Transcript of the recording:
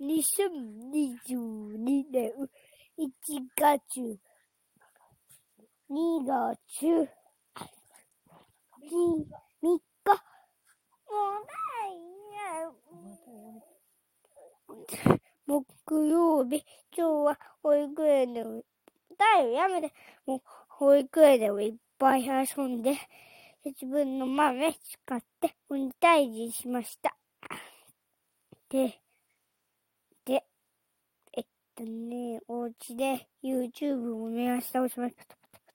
2022年1月2月3日。木曜日、今日。は保育園で、だよ、やめて。もう、保育園でもいっぱい遊んで、自分の豆使って鬼退治しました。で、ったね、お家で YouTube を見ましたおしまいかと。